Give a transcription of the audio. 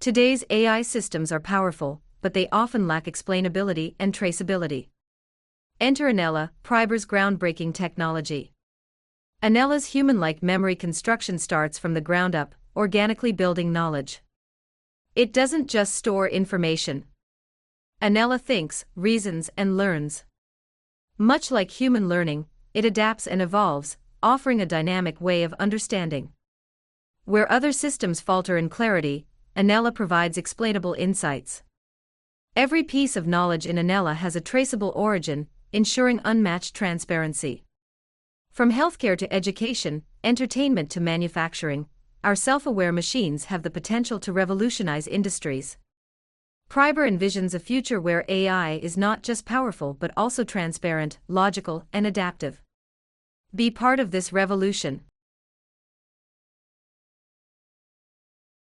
Today's AI systems are powerful, but they often lack explainability and traceability. Enter ANELLA, Pribor's groundbreaking technology. ANELLA's human like memory construction starts from the ground up, organically building knowledge. It doesn't just store information. ANELLA thinks, reasons, and learns. Much like human learning, it adapts and evolves, offering a dynamic way of understanding. Where other systems falter in clarity, ANELLA provides explainable insights. Every piece of knowledge in ANELLA has a traceable origin, ensuring unmatched transparency. From healthcare to education, entertainment to manufacturing, our self aware machines have the potential to revolutionize industries. Pribor envisions a future where AI is not just powerful but also transparent, logical, and adaptive. Be part of this revolution.